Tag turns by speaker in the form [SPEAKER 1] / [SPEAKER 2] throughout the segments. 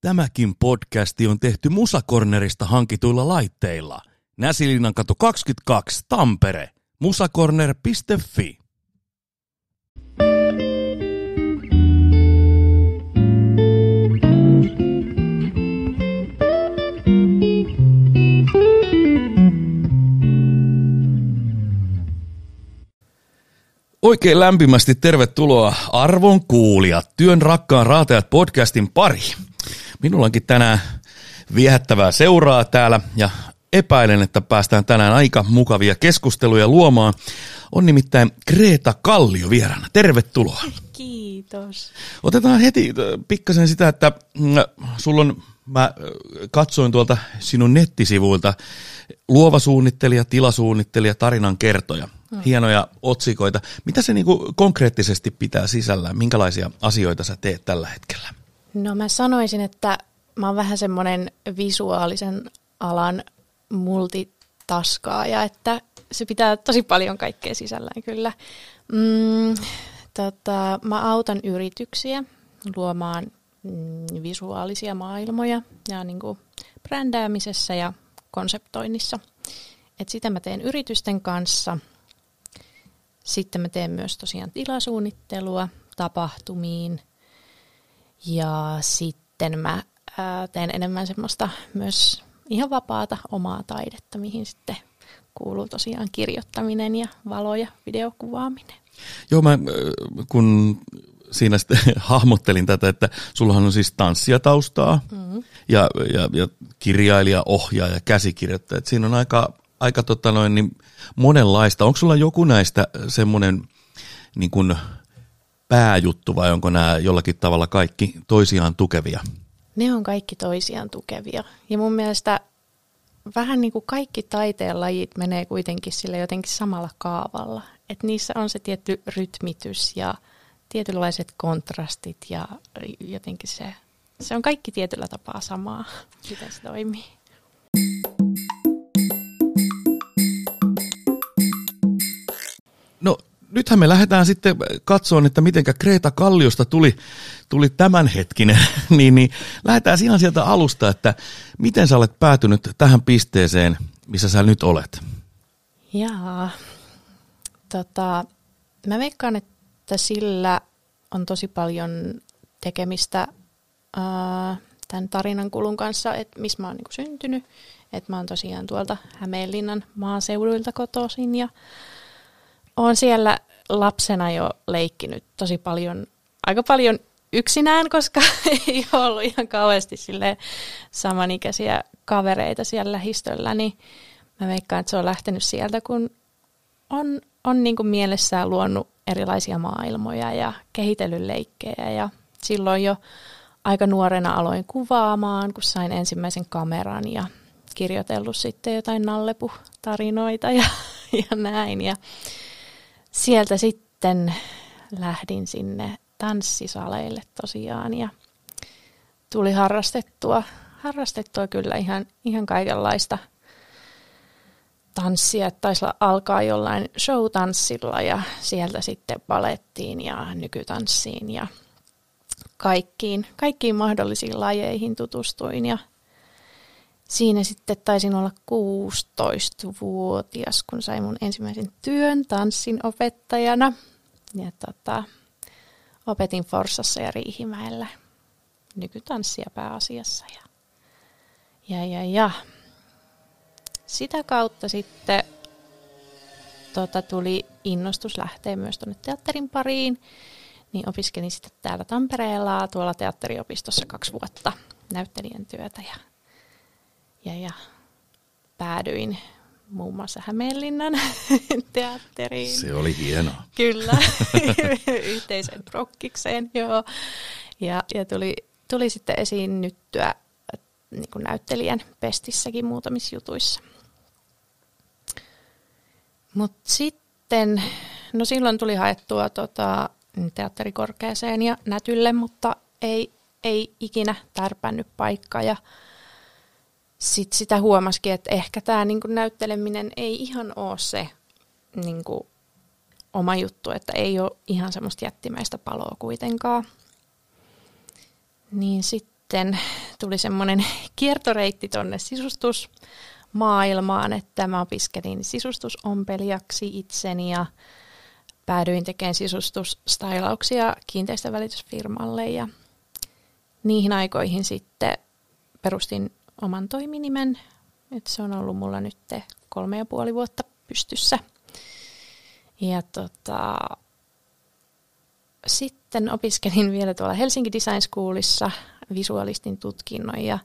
[SPEAKER 1] Tämäkin podcasti on tehty Musakornerista hankituilla laitteilla. Näsilinnan katu 22, Tampere. musakorner.fi. Oikein lämpimästi tervetuloa arvon kuulijat Työn rakkaan raatajat podcastin pari. Minulla onkin tänään viehättävää seuraa täällä ja epäilen, että päästään tänään aika mukavia keskusteluja luomaan. On nimittäin Kreta Kallio vieraana. Tervetuloa.
[SPEAKER 2] Kiitos.
[SPEAKER 1] Otetaan heti äh, pikkasen sitä, että mm, sulla on, mä äh, katsoin tuolta sinun nettisivuilta luova suunnittelija, tilasuunnittelija, tarinan kertoja. Hienoja otsikoita. Mitä se niinku konkreettisesti pitää sisällään? Minkälaisia asioita sä teet tällä hetkellä?
[SPEAKER 2] No mä sanoisin, että mä oon vähän semmoinen visuaalisen alan multitaskaaja, että se pitää tosi paljon kaikkea sisällään kyllä. Mm, tota, mä autan yrityksiä luomaan mm, visuaalisia maailmoja ja niin kuin brändäämisessä ja konseptoinnissa. Et sitä mä teen yritysten kanssa. Sitten mä teen myös tosiaan tilasuunnittelua tapahtumiin. Ja sitten mä ää, teen enemmän semmoista myös ihan vapaata omaa taidetta, mihin sitten kuuluu tosiaan kirjoittaminen ja valo- ja videokuvaaminen.
[SPEAKER 1] Joo, mä kun siinä sitten hahmottelin tätä, että sullahan on siis tanssia taustaa mm-hmm. ja, ja, ja kirjailija, ohjaaja, käsikirjoittaja. Et siinä on aika, aika tota noin, niin monenlaista. Onko sulla joku näistä semmoinen niin kuin pääjuttu vai onko nämä jollakin tavalla kaikki toisiaan tukevia?
[SPEAKER 2] Ne on kaikki toisiaan tukevia. Ja mun mielestä vähän niin kuin kaikki taiteen lajit menee kuitenkin sille jotenkin samalla kaavalla. Että niissä on se tietty rytmitys ja tietynlaiset kontrastit ja jotenkin se, se on kaikki tietyllä tapaa samaa, miten se toimii.
[SPEAKER 1] Nythän me lähdetään sitten katsomaan, että miten Kreta Kalliosta tuli, tuli tämänhetkinen, niin, niin lähdetään ihan sieltä alusta, että miten sä olet päätynyt tähän pisteeseen, missä sä nyt olet?
[SPEAKER 2] Jaa, tota, mä veikkaan, että sillä on tosi paljon tekemistä ää, tämän tarinan kulun kanssa, että missä mä oon niin syntynyt. Että mä oon tosiaan tuolta Hämeenlinnan maaseuduilta kotoisin ja oon siellä lapsena jo leikkinyt tosi paljon, aika paljon yksinään, koska ei ole ollut ihan kauheasti sille samanikäisiä kavereita siellä lähistöllä, niin mä veikkaan, että se on lähtenyt sieltä, kun on, on niin kuin mielessään luonut erilaisia maailmoja ja kehitellyt leikkejä ja silloin jo aika nuorena aloin kuvaamaan, kun sain ensimmäisen kameran ja kirjoitellut sitten jotain Nallepu-tarinoita ja, ja näin. Ja sieltä sitten lähdin sinne tanssisaleille tosiaan ja tuli harrastettua, harrastettua kyllä ihan, ihan kaikenlaista tanssia. Taisi alkaa jollain showtanssilla ja sieltä sitten palettiin ja nykytanssiin ja kaikkiin, kaikkiin mahdollisiin lajeihin tutustuin ja siinä sitten taisin olla 16-vuotias, kun sain mun ensimmäisen työn tanssin opettajana. Ja tota, opetin Forsassa ja Riihimäellä nykytanssia pääasiassa. Ja, ja, ja, ja. Sitä kautta sitten tota, tuli innostus lähteä myös tuonne teatterin pariin. Niin opiskelin sitten täällä Tampereella tuolla teatteriopistossa kaksi vuotta näyttelijän työtä ja ja, ja päädyin muun muassa Hämeenlinnan teatteriin.
[SPEAKER 1] Se oli hienoa.
[SPEAKER 2] Kyllä, yhteiseen prokkikseen, joo. Ja, ja tuli, tuli sitten esiin nyttyä niin kuin näyttelijän pestissäkin muutamissa jutuissa. Mutta sitten, no silloin tuli haettua tota, teatterikorkeaseen ja nätylle, mutta ei, ei ikinä tärpännyt paikka ja sit sitä huomasikin, että ehkä tämä niinku näytteleminen ei ihan ole se niinku, oma juttu, että ei ole ihan semmoista jättimäistä paloa kuitenkaan. Niin sitten tuli semmoinen kiertoreitti tonne sisustusmaailmaan, että mä opiskelin sisustusompelijaksi itseni ja päädyin tekemään sisustusstailauksia kiinteistövälitysfirmalle ja niihin aikoihin sitten perustin oman toiminimen. Et se on ollut mulla nyt kolme ja puoli vuotta pystyssä. Ja tota, sitten opiskelin vielä tuolla Helsinki Design Schoolissa visualistin tutkinnon ja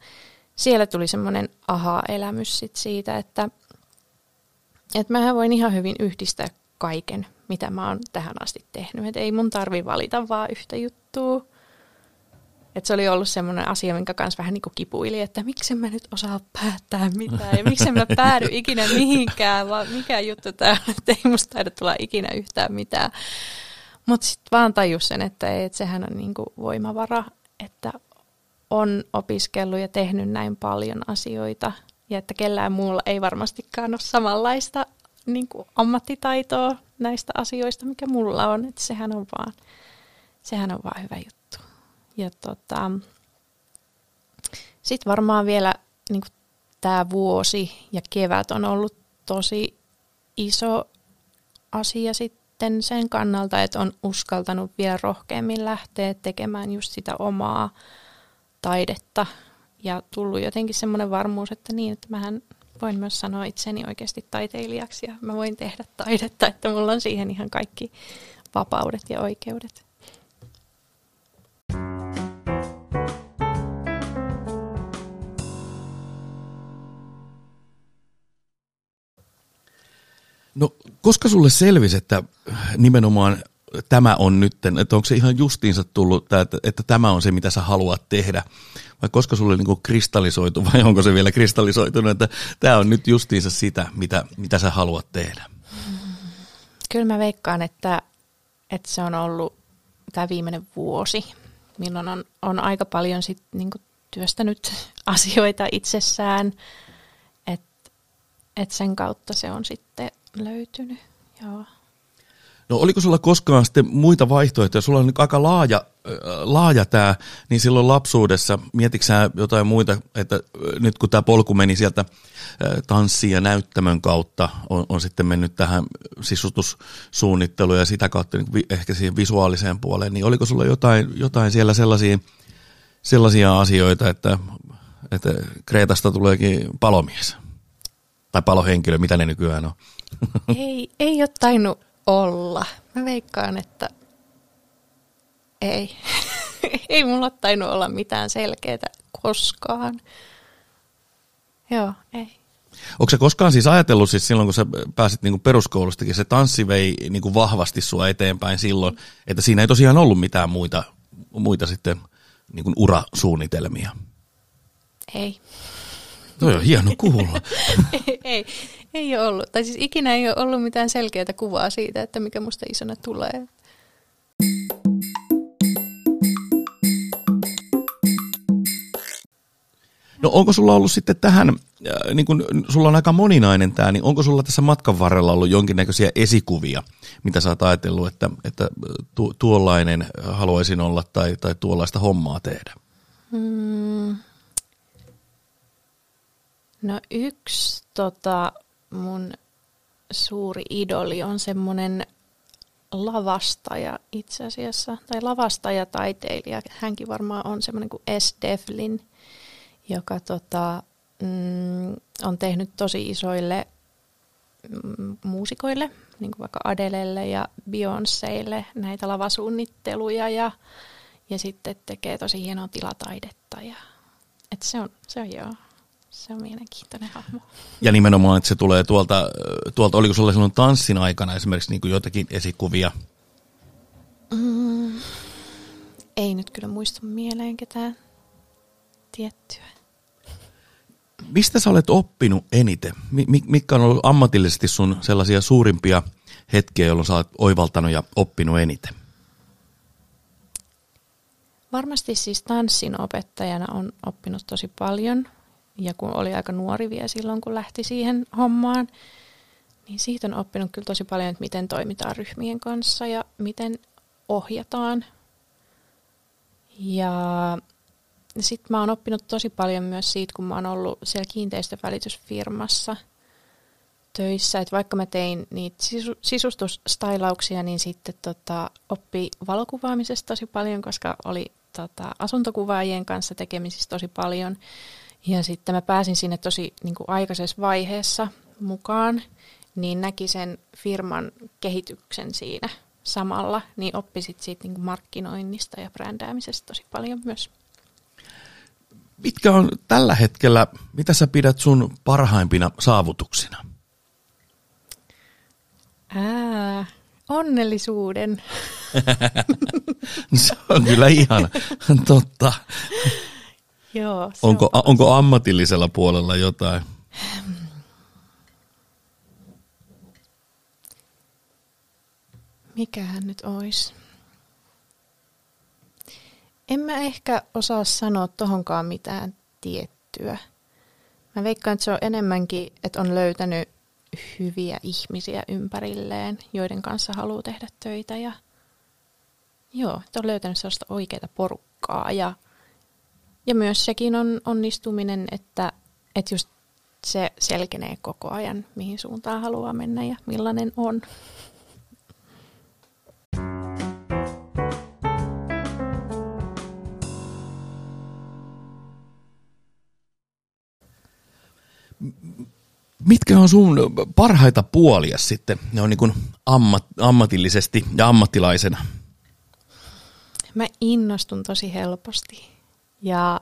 [SPEAKER 2] siellä tuli semmoinen aha-elämys sit siitä, että, että mä voin ihan hyvin yhdistää kaiken, mitä mä oon tähän asti tehnyt. Et ei mun tarvi valita vaan yhtä juttua. Et se oli ollut semmoinen asia, minkä kanssa vähän niin kipuili, että miksi mä nyt osaa päättää mitään ja miksi mä päädy ikinä mihinkään, vaan mikä juttu tämä on, että ei musta taida tulla ikinä yhtään mitään. Mutta sitten vaan tajus sen, että, ei, että sehän on niin voimavara, että on opiskellut ja tehnyt näin paljon asioita ja että kellään muulla ei varmastikaan ole samanlaista niin ammattitaitoa näistä asioista, mikä mulla on. Että sehän on vaan, sehän on vaan hyvä juttu. Ja tota, sitten varmaan vielä niin tämä vuosi ja kevät on ollut tosi iso asia sitten sen kannalta, että on uskaltanut vielä rohkeammin lähteä tekemään just sitä omaa taidetta ja tullut jotenkin semmoinen varmuus, että niin, että mähän voin myös sanoa itseni oikeasti taiteilijaksi ja mä voin tehdä taidetta, että mulla on siihen ihan kaikki vapaudet ja oikeudet.
[SPEAKER 1] No, koska sulle selvisi, että nimenomaan tämä on nyt, että onko se ihan justiinsa tullut, että, että tämä on se, mitä sä haluat tehdä, vai koska sulle niin kristallisoitu, vai onko se vielä kristallisoitunut, että tämä on nyt justiinsa sitä, mitä, mitä sä haluat tehdä?
[SPEAKER 2] Kyllä mä veikkaan, että, että se on ollut tämä viimeinen vuosi, milloin on, on aika paljon sit niin työstänyt asioita itsessään, että et sen kautta se on sitten löytynyt. Joo.
[SPEAKER 1] No oliko sulla koskaan sitten muita vaihtoehtoja? Sulla on nyt aika laaja, laaja tämä, niin silloin lapsuudessa, mietitkö jotain muita, että nyt kun tämä polku meni sieltä tanssi- ja näyttämön kautta, on, on sitten mennyt tähän sisustussuunnitteluun ja sitä kautta niin ehkä siihen visuaaliseen puoleen, niin oliko sulla jotain, jotain siellä sellaisia, sellaisia asioita, että, että Kreetasta tuleekin palomies? Tai palohenkilö, mitä ne nykyään on?
[SPEAKER 2] Ei, ei ole tainnut olla. Mä veikkaan, että ei. ei mulla tainnut olla mitään selkeää koskaan. Joo, ei.
[SPEAKER 1] Onko se koskaan siis ajatellut siis silloin, kun sä pääsit niinku peruskoulustakin, se tanssi vei niinku vahvasti sua eteenpäin silloin, että siinä ei tosiaan ollut mitään muita, muita sitten niinku urasuunnitelmia?
[SPEAKER 2] Ei.
[SPEAKER 1] No joo, hieno kuulla.
[SPEAKER 2] ei, ei, ei ole ollut. Tai siis ikinä ei ole ollut mitään selkeää kuvaa siitä, että mikä musta isona tulee.
[SPEAKER 1] No onko sulla ollut sitten tähän, äh, niin kun sulla on aika moninainen tämä, niin onko sulla tässä matkan varrella ollut jonkinnäköisiä esikuvia, mitä sä oot ajatellut, että, että tu, tuollainen haluaisin olla tai, tai tuollaista hommaa tehdä? Hmm.
[SPEAKER 2] No yksi tota, mun suuri idoli on semmoinen lavastaja itse asiassa, tai lavastaja taiteilija. Hänkin varmaan on semmoinen kuin S. Devlin, joka tota, mm, on tehnyt tosi isoille mm, muusikoille, niin kuin vaikka Adelelle ja Beyoncéille näitä lavasuunnitteluja ja, ja sitten tekee tosi hienoa tilataidetta. Ja, et se on, se on joo, se on mielenkiintoinen hahmo.
[SPEAKER 1] Ja nimenomaan, että se tulee tuolta, tuolta oliko sulla silloin tanssin aikana esimerkiksi niin kuin jotakin esikuvia?
[SPEAKER 2] Mm, ei nyt kyllä muista mieleen ketään tiettyä.
[SPEAKER 1] Mistä sä olet oppinut eniten? Mikä on ollut ammatillisesti sun sellaisia suurimpia hetkiä, jolloin sä olet oivaltanut ja oppinut eniten?
[SPEAKER 2] Varmasti siis tanssin opettajana on oppinut tosi paljon – ja kun oli aika nuori vielä silloin, kun lähti siihen hommaan, niin siitä on oppinut kyllä tosi paljon, että miten toimitaan ryhmien kanssa ja miten ohjataan. Ja sitten mä oon oppinut tosi paljon myös siitä, kun mä oon ollut siellä kiinteistövälitysfirmassa töissä, että vaikka mä tein niitä sisu- sisustusstailauksia, niin sitten tota, oppi valokuvaamisesta tosi paljon, koska oli tota, asuntokuvaajien kanssa tekemisissä tosi paljon. Ja sitten mä pääsin sinne tosi niin kuin aikaisessa vaiheessa mukaan, niin näki sen firman kehityksen siinä samalla, niin oppisit siitä niin kuin markkinoinnista ja brändäämisestä tosi paljon myös.
[SPEAKER 1] Mitkä on tällä hetkellä, mitä sä pidät sun parhaimpina saavutuksina?
[SPEAKER 2] Ää, onnellisuuden.
[SPEAKER 1] se on kyllä ihan totta.
[SPEAKER 2] Joo,
[SPEAKER 1] onko, on onko ammatillisella puolella jotain?
[SPEAKER 2] Mikähän nyt olisi? En mä ehkä osaa sanoa tohonkaan mitään tiettyä. Mä veikkaan, että se on enemmänkin, että on löytänyt hyviä ihmisiä ympärilleen, joiden kanssa haluaa tehdä töitä. Ja joo, että on löytänyt sellaista oikeaa porukkaa. Ja, ja myös sekin on onnistuminen, että, että just se selkenee koko ajan, mihin suuntaan haluaa mennä ja millainen on.
[SPEAKER 1] Mitkä on sun parhaita puolia sitten? Ne on niin kuin ammat, ammatillisesti ja ammattilaisena.
[SPEAKER 2] Mä innostun tosi helposti ja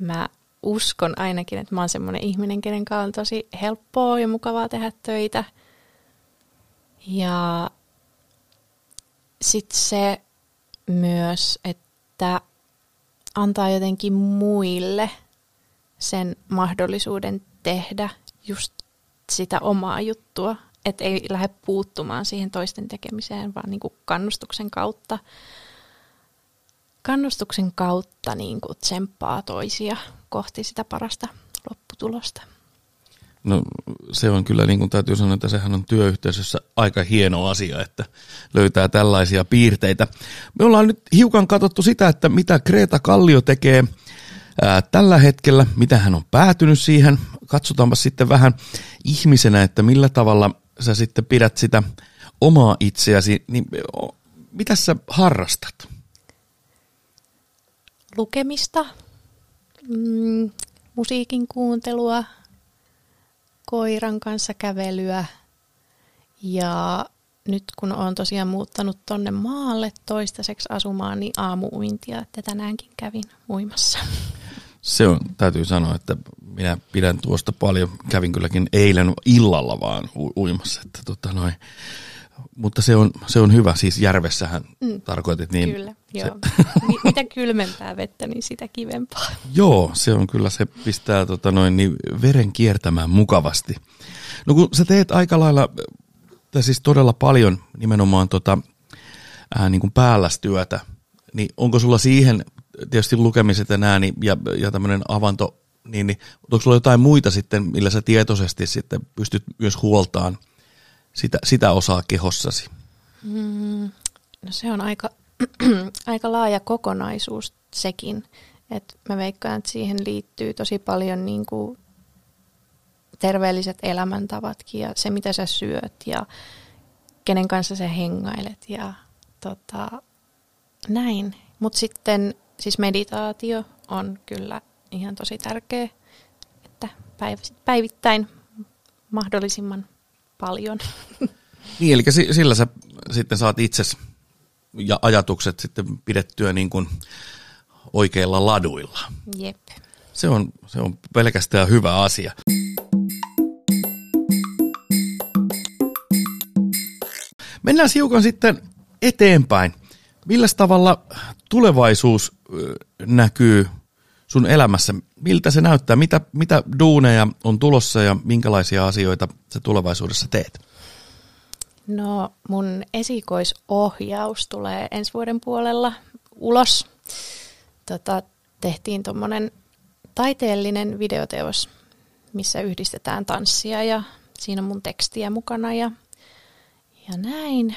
[SPEAKER 2] mä uskon ainakin, että mä oon semmoinen ihminen, kenen kanssa on tosi helppoa ja mukavaa tehdä töitä. Ja sitten se myös, että antaa jotenkin muille sen mahdollisuuden tehdä just sitä omaa juttua, että ei lähde puuttumaan siihen toisten tekemiseen, vaan niin kuin kannustuksen kautta, kannustuksen kautta niin kuin tsemppaa toisia kohti sitä parasta lopputulosta.
[SPEAKER 1] No se on kyllä, niin kuin täytyy sanoa, että sehän on työyhteisössä aika hieno asia, että löytää tällaisia piirteitä. Me ollaan nyt hiukan katsottu sitä, että mitä Kreta Kallio tekee ää, tällä hetkellä, mitä hän on päätynyt siihen. Katsotaanpa sitten vähän ihmisenä, että millä tavalla sä sitten pidät sitä omaa itseäsi, niin mitä sä harrastat?
[SPEAKER 2] Lukemista, mm, musiikin kuuntelua, koiran kanssa kävelyä ja nyt kun olen tosiaan muuttanut tonne maalle toistaiseksi asumaan, niin aamuuintia, että tänäänkin kävin uimassa.
[SPEAKER 1] Se on, täytyy sanoa, että minä pidän tuosta paljon. Kävin kylläkin eilen illalla vaan u- uimassa. Että tota noin. Mutta se on, se on hyvä, siis järvessähän mm. tarkoitit niin.
[SPEAKER 2] Kyllä, joo. Mitä kylmempää vettä, niin sitä kivempaa.
[SPEAKER 1] joo, se on kyllä, se pistää tota noin, niin veren kiertämään mukavasti. No kun sä teet aika lailla, tai siis todella paljon nimenomaan tota, ää, niin kuin päällästyötä, niin onko sulla siihen tietysti lukemiset ja nää, niin, ja, ja tämmöinen avanto, niin, niin onko sulla jotain muita sitten, millä sä tietoisesti sitten pystyt myös huoltaan sitä, sitä osaa kehossasi?
[SPEAKER 2] Mm, no se on aika, aika laaja kokonaisuus sekin. Et mä veikkaan, että siihen liittyy tosi paljon niin kuin terveelliset elämäntavatkin ja se, mitä sä syöt ja kenen kanssa sä hengailet ja tota, näin. Mutta sitten siis meditaatio on kyllä ihan tosi tärkeä, että päivittäin mahdollisimman paljon.
[SPEAKER 1] Niin, eli sillä sä sitten saat itse ja ajatukset sitten pidettyä niin kuin oikeilla laduilla.
[SPEAKER 2] Jep.
[SPEAKER 1] Se on, se on pelkästään hyvä asia. Mennään hiukan sitten eteenpäin. Millä tavalla tulevaisuus näkyy sun elämässä? Miltä se näyttää? Mitä, mitä duuneja on tulossa ja minkälaisia asioita sä tulevaisuudessa teet?
[SPEAKER 2] No mun esikoisohjaus tulee ensi vuoden puolella ulos. Tota, tehtiin tuommoinen taiteellinen videoteos, missä yhdistetään tanssia ja siinä on mun tekstiä mukana ja, ja näin.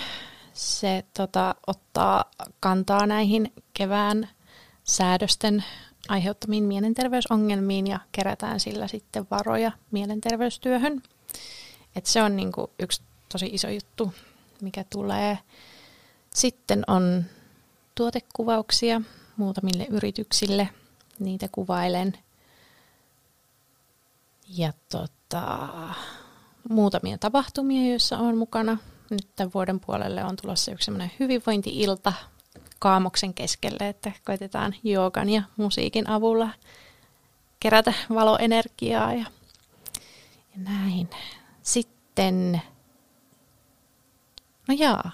[SPEAKER 2] Se tota, ottaa kantaa näihin kevään säädösten aiheuttamiin mielenterveysongelmiin ja kerätään sillä sitten varoja mielenterveystyöhön. Et se on niinku yksi tosi iso juttu, mikä tulee. Sitten on tuotekuvauksia muutamille yrityksille. Niitä kuvailen. Ja tota, muutamia tapahtumia, joissa on mukana. Nyt tämän vuoden puolelle on tulossa yksi hyvinvointi-ilta kaamoksen keskelle, että koitetaan joogan ja musiikin avulla kerätä valoenergiaa ja, ja näin. Sitten, no jaa,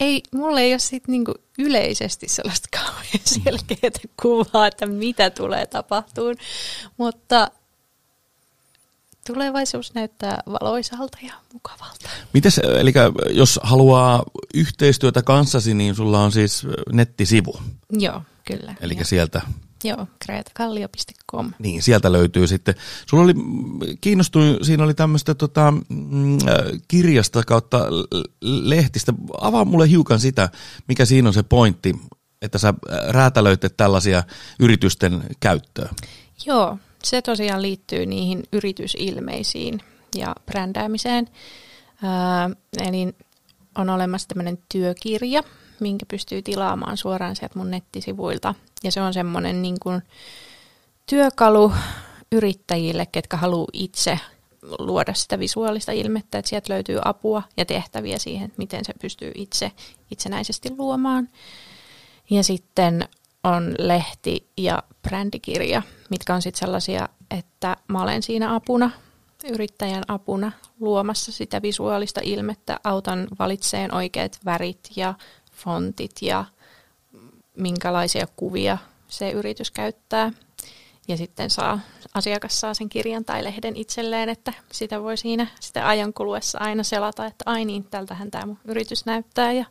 [SPEAKER 2] ei, mulla ei ole sit niinku yleisesti sellaista kauhean selkeää kuvaa, että mitä tulee tapahtuun, mutta tulevaisuus näyttää valoisalta ja mukavalta.
[SPEAKER 1] Mites, eli jos haluaa yhteistyötä kanssasi, niin sulla on siis nettisivu.
[SPEAKER 2] Joo, kyllä.
[SPEAKER 1] Eli
[SPEAKER 2] joo.
[SPEAKER 1] sieltä
[SPEAKER 2] Joo, kreatakallio.com.
[SPEAKER 1] Niin, sieltä löytyy sitten. Sulla oli, kiinnostuin, siinä oli tämmöistä tota, mm, kirjasta kautta lehtistä. Avaa mulle hiukan sitä, mikä siinä on se pointti, että sä räätälöitte tällaisia yritysten käyttöön.
[SPEAKER 2] Joo, se tosiaan liittyy niihin yritysilmeisiin ja brändäämiseen. Ää, eli on olemassa tämmöinen työkirja, minkä pystyy tilaamaan suoraan sieltä mun nettisivuilta. Ja se on semmoinen niin kuin työkalu yrittäjille, ketkä haluaa itse luoda sitä visuaalista ilmettä, että sieltä löytyy apua ja tehtäviä siihen, miten se pystyy itse itsenäisesti luomaan. Ja sitten on lehti ja brändikirja, mitkä on sitten sellaisia, että mä olen siinä apuna, yrittäjän apuna luomassa sitä visuaalista ilmettä, autan valitseen oikeat värit ja fontit ja minkälaisia kuvia se yritys käyttää. Ja sitten saa, asiakas saa sen kirjan tai lehden itselleen, että sitä voi siinä sitä ajan kuluessa aina selata, että ai niin, tältähän tämä mun yritys näyttää ja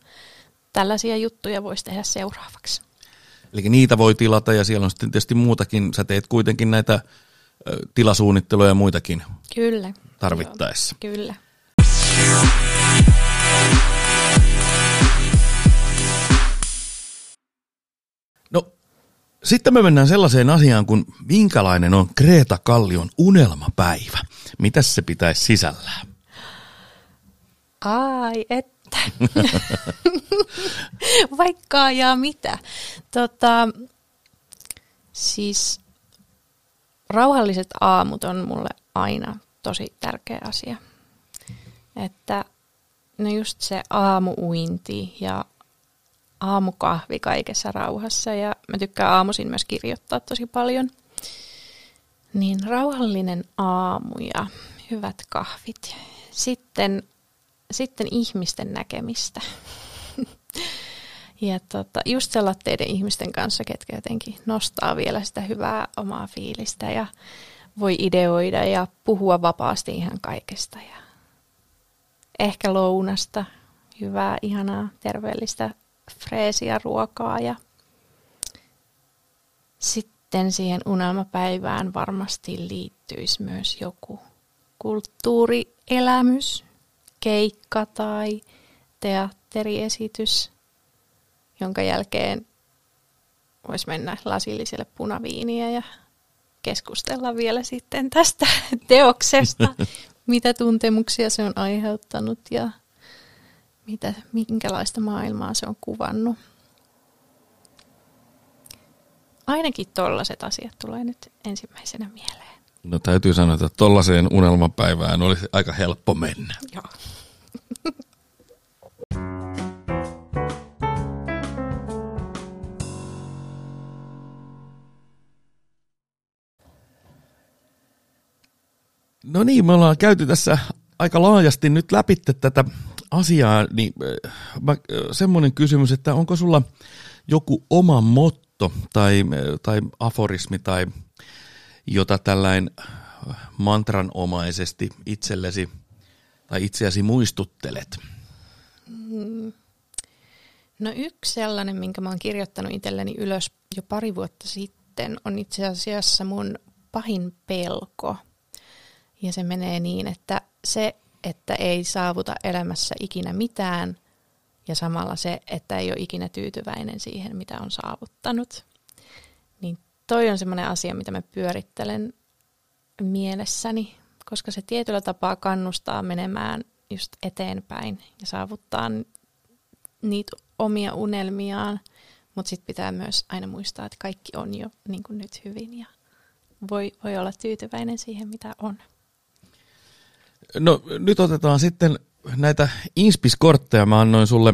[SPEAKER 2] tällaisia juttuja voisi tehdä seuraavaksi.
[SPEAKER 1] Eli niitä voi tilata ja siellä on sitten tietysti muutakin. Sä teet kuitenkin näitä tilasuunnitteluja ja muitakin
[SPEAKER 2] Kyllä.
[SPEAKER 1] tarvittaessa.
[SPEAKER 2] Joo, kyllä.
[SPEAKER 1] No, sitten me mennään sellaiseen asiaan kuin minkälainen on Kreta Kallion unelmapäivä. Mitäs se pitäisi sisällään?
[SPEAKER 2] Ai, että. Vaikka ja mitä. Tota, siis rauhalliset aamut on mulle aina tosi tärkeä asia. Että no just se aamuuinti ja aamukahvi kaikessa rauhassa ja mä tykkään aamuisin myös kirjoittaa tosi paljon. Niin rauhallinen aamu ja hyvät kahvit. Sitten, sitten ihmisten näkemistä. ja tota, just sellaisten ihmisten kanssa, ketkä jotenkin nostaa vielä sitä hyvää omaa fiilistä ja voi ideoida ja puhua vapaasti ihan kaikesta. Ja ehkä lounasta, hyvää, ihanaa, terveellistä freesiä ruokaa ja sitten siihen unelmapäivään varmasti liittyisi myös joku kulttuurielämys, keikka tai teatteriesitys, jonka jälkeen voisi mennä lasilliselle punaviiniä ja keskustella vielä sitten tästä teoksesta, mitä tuntemuksia se on aiheuttanut ja mitä, minkälaista maailmaa se on kuvannut. Ainakin tollaiset asiat tulee nyt ensimmäisenä mieleen.
[SPEAKER 1] No täytyy sanoa, että tollaiseen unelmapäivään olisi aika helppo mennä.
[SPEAKER 2] Joo.
[SPEAKER 1] No niin, me ollaan käyty tässä aika laajasti nyt läpi tätä asiaa, niin äh, mä, äh, semmoinen kysymys, että onko sulla joku oma motto tai, äh, tai aforismi tai jota tällainen mantranomaisesti itsellesi tai itseäsi muistuttelet?
[SPEAKER 2] Mm. No yksi sellainen, minkä mä oon kirjoittanut itselleni ylös jo pari vuotta sitten, on itse asiassa mun pahin pelko. Ja se menee niin, että se että ei saavuta elämässä ikinä mitään ja samalla se, että ei ole ikinä tyytyväinen siihen, mitä on saavuttanut. Toi on semmoinen asia, mitä mä pyörittelen mielessäni, koska se tietyllä tapaa kannustaa menemään just eteenpäin ja saavuttaa niitä omia unelmiaan, mutta sitten pitää myös aina muistaa, että kaikki on jo niin kuin nyt hyvin ja voi, voi olla tyytyväinen siihen, mitä on.
[SPEAKER 1] No nyt otetaan sitten näitä inspiskortteja. Mä annoin sulle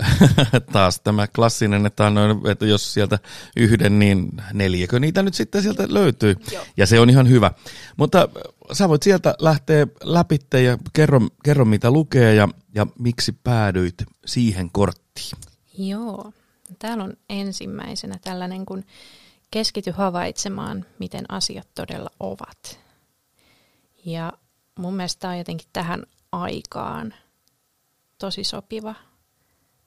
[SPEAKER 1] taas tämä klassinen, että, annoin, että jos sieltä yhden, niin neljäkö niitä nyt sitten sieltä löytyy. Joo. Ja se on ihan hyvä. Mutta sä voit sieltä lähteä läpi ja kerro, kerro mitä lukee ja, ja miksi päädyit siihen korttiin.
[SPEAKER 2] Joo. Täällä on ensimmäisenä tällainen, kun keskity havaitsemaan, miten asiat todella ovat. Ja mun mielestä tämä on jotenkin tähän aikaan tosi sopiva.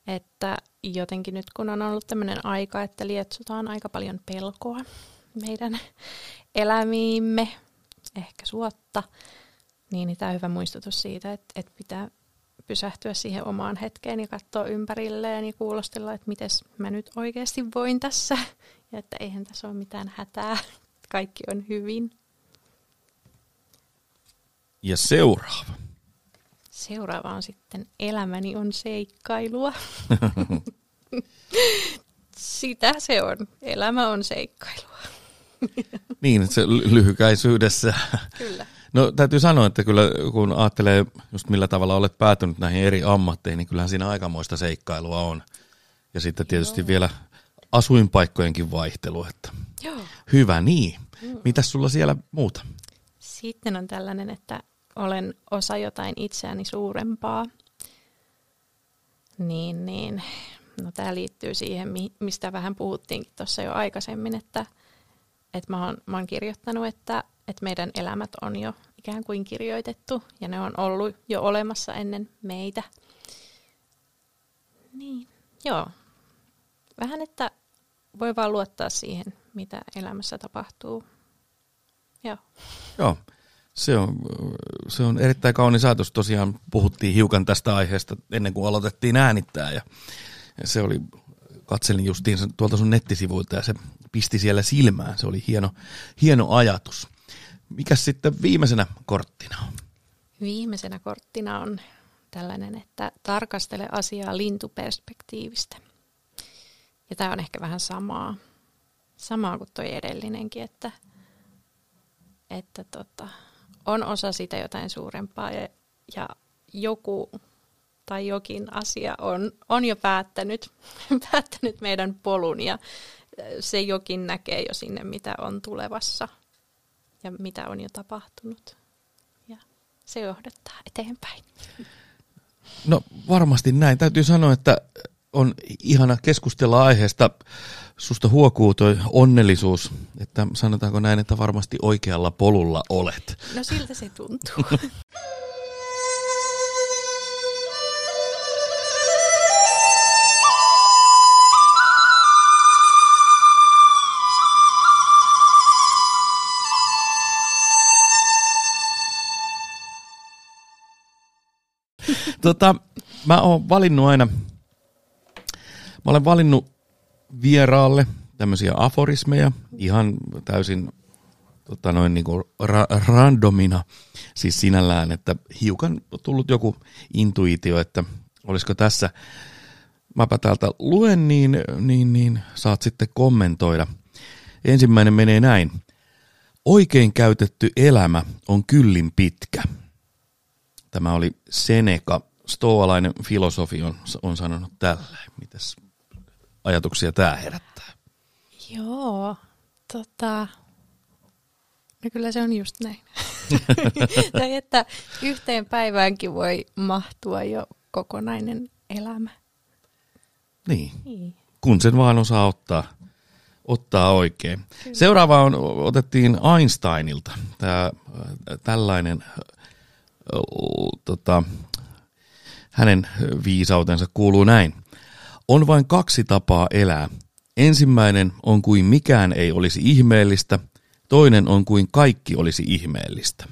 [SPEAKER 2] Että jotenkin nyt kun on ollut tämmöinen aika, että lietsotaan aika paljon pelkoa meidän elämiimme, ehkä suotta, niin, tämä on hyvä muistutus siitä, että, että pitää pysähtyä siihen omaan hetkeen ja katsoa ympärilleen ja kuulostella, että miten mä nyt oikeasti voin tässä ja että eihän tässä ole mitään hätää, kaikki on hyvin.
[SPEAKER 1] Ja seuraava.
[SPEAKER 2] Seuraava on sitten Elämäni on seikkailua. Sitä se on. Elämä on seikkailua.
[SPEAKER 1] niin, se lyhykäisyydessä.
[SPEAKER 2] Kyllä.
[SPEAKER 1] No täytyy sanoa, että kyllä kun ajattelee just millä tavalla olet päätynyt näihin eri ammatteihin, niin kyllähän siinä aikamoista seikkailua on. Ja sitten tietysti Joo. vielä asuinpaikkojenkin vaihtelu. Että
[SPEAKER 2] Joo.
[SPEAKER 1] Hyvä niin. Mm. Mitäs sulla siellä muuta?
[SPEAKER 2] Sitten on tällainen, että olen osa jotain itseäni suurempaa. Niin, niin. No tämä liittyy siihen, mistä vähän puhuttiinkin tuossa jo aikaisemmin, että, että mä, oon, mä oon kirjoittanut, että, että meidän elämät on jo ikään kuin kirjoitettu ja ne on ollut jo olemassa ennen meitä. Niin, joo. Vähän, että voi vaan luottaa siihen, mitä elämässä tapahtuu. Joo.
[SPEAKER 1] Joo. Se on, se on erittäin kaunis ajatus. Tosiaan puhuttiin hiukan tästä aiheesta ennen kuin aloitettiin äänittää ja se oli, katselin justiin tuolta sun nettisivuilta ja se pisti siellä silmään. Se oli hieno, hieno ajatus. Mikäs sitten viimeisenä korttina on?
[SPEAKER 2] Viimeisenä korttina on tällainen, että tarkastele asiaa lintuperspektiivistä. Ja tämä on ehkä vähän samaa, samaa kuin tuo edellinenkin, että, että tota, on osa sitä jotain suurempaa ja, ja joku tai jokin asia on, on jo päättänyt, päättänyt meidän polun ja se jokin näkee jo sinne, mitä on tulevassa ja mitä on jo tapahtunut. Ja se johdattaa eteenpäin.
[SPEAKER 1] No varmasti näin. Täytyy sanoa, että on ihana keskustella aiheesta. Susta huokuu toi onnellisuus, että sanotaanko näin, että varmasti oikealla polulla olet.
[SPEAKER 2] No siltä se tuntuu.
[SPEAKER 1] tota, mä oon valinnut aina Mä olen valinnut vieraalle tämmöisiä aforismeja ihan täysin tota noin niin kuin ra- randomina, siis sinällään, että hiukan tullut joku intuitio, että olisiko tässä, mäpä täältä luen, niin, niin, niin saat sitten kommentoida. Ensimmäinen menee näin. Oikein käytetty elämä on kyllin pitkä. Tämä oli Seneca, stoalainen filosofi on, on sanonut tällä. Mitäs ajatuksia tämä herättää?
[SPEAKER 2] Joo, tota, no kyllä se on just näin. tai että yhteen päiväänkin voi mahtua jo kokonainen elämä.
[SPEAKER 1] Niin, niin. kun sen vaan osaa ottaa, ottaa oikein. Kyllä. Seuraava on, otettiin Einsteinilta. Tämä, tällainen tota, hänen viisautensa kuuluu näin. On vain kaksi tapaa elää. Ensimmäinen on kuin mikään ei olisi ihmeellistä, toinen on kuin kaikki olisi ihmeellistä.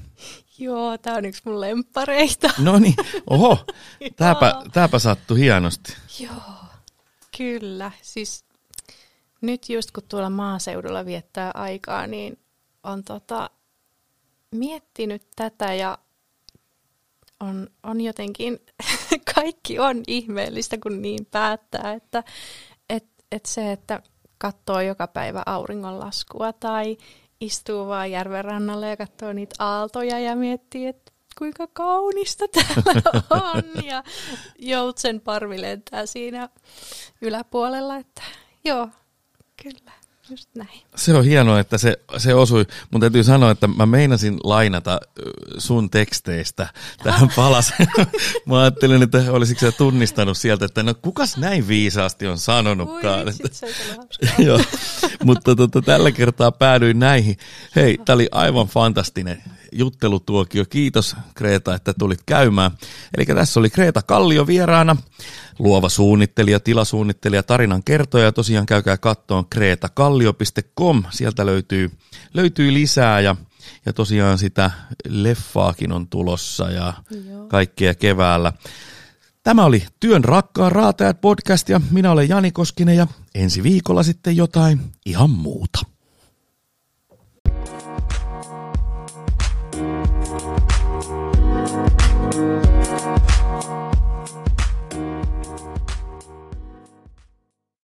[SPEAKER 2] Joo, tämä on yksi mun lemppareita.
[SPEAKER 1] No niin, oho, tääpä, tääpä sattui hienosti.
[SPEAKER 2] Joo, kyllä. Siis nyt just kun tuolla maaseudulla viettää aikaa, niin on tota, miettinyt tätä ja on, on jotenkin, kaikki on ihmeellistä, kun niin päättää, että et, et se, että katsoo joka päivä auringonlaskua tai istuu vaan järven rannalla ja katsoo niitä aaltoja ja miettii, että kuinka kaunista täällä on. Ja joutsen parvi lentää siinä yläpuolella, että joo, kyllä. Just näin.
[SPEAKER 1] Se on hienoa, että se, se osui. Mun täytyy sanoa, että mä meinasin lainata sun teksteistä tähän palaseen. mä ajattelin, että olisiko sä tunnistanut sieltä, että no kukas näin viisaasti on sanonutkaan.
[SPEAKER 2] Ui,
[SPEAKER 1] että... Joo, mutta tota, tällä kertaa päädyin näihin. Hei, tää oli aivan fantastinen juttelutuokio. Kiitos Kreta, että tulit käymään. Eli tässä oli Kreta Kallio vieraana, luova suunnittelija, tilasuunnittelija, tarinan kertoja. Tosiaan käykää kattoon kreetakallio.com, sieltä löytyy, löytyy lisää ja, ja tosiaan sitä leffaakin on tulossa ja
[SPEAKER 2] Joo.
[SPEAKER 1] kaikkea keväällä. Tämä oli Työn rakkaan raatajat podcast ja minä olen Jani Koskinen ja ensi viikolla sitten jotain ihan muuta.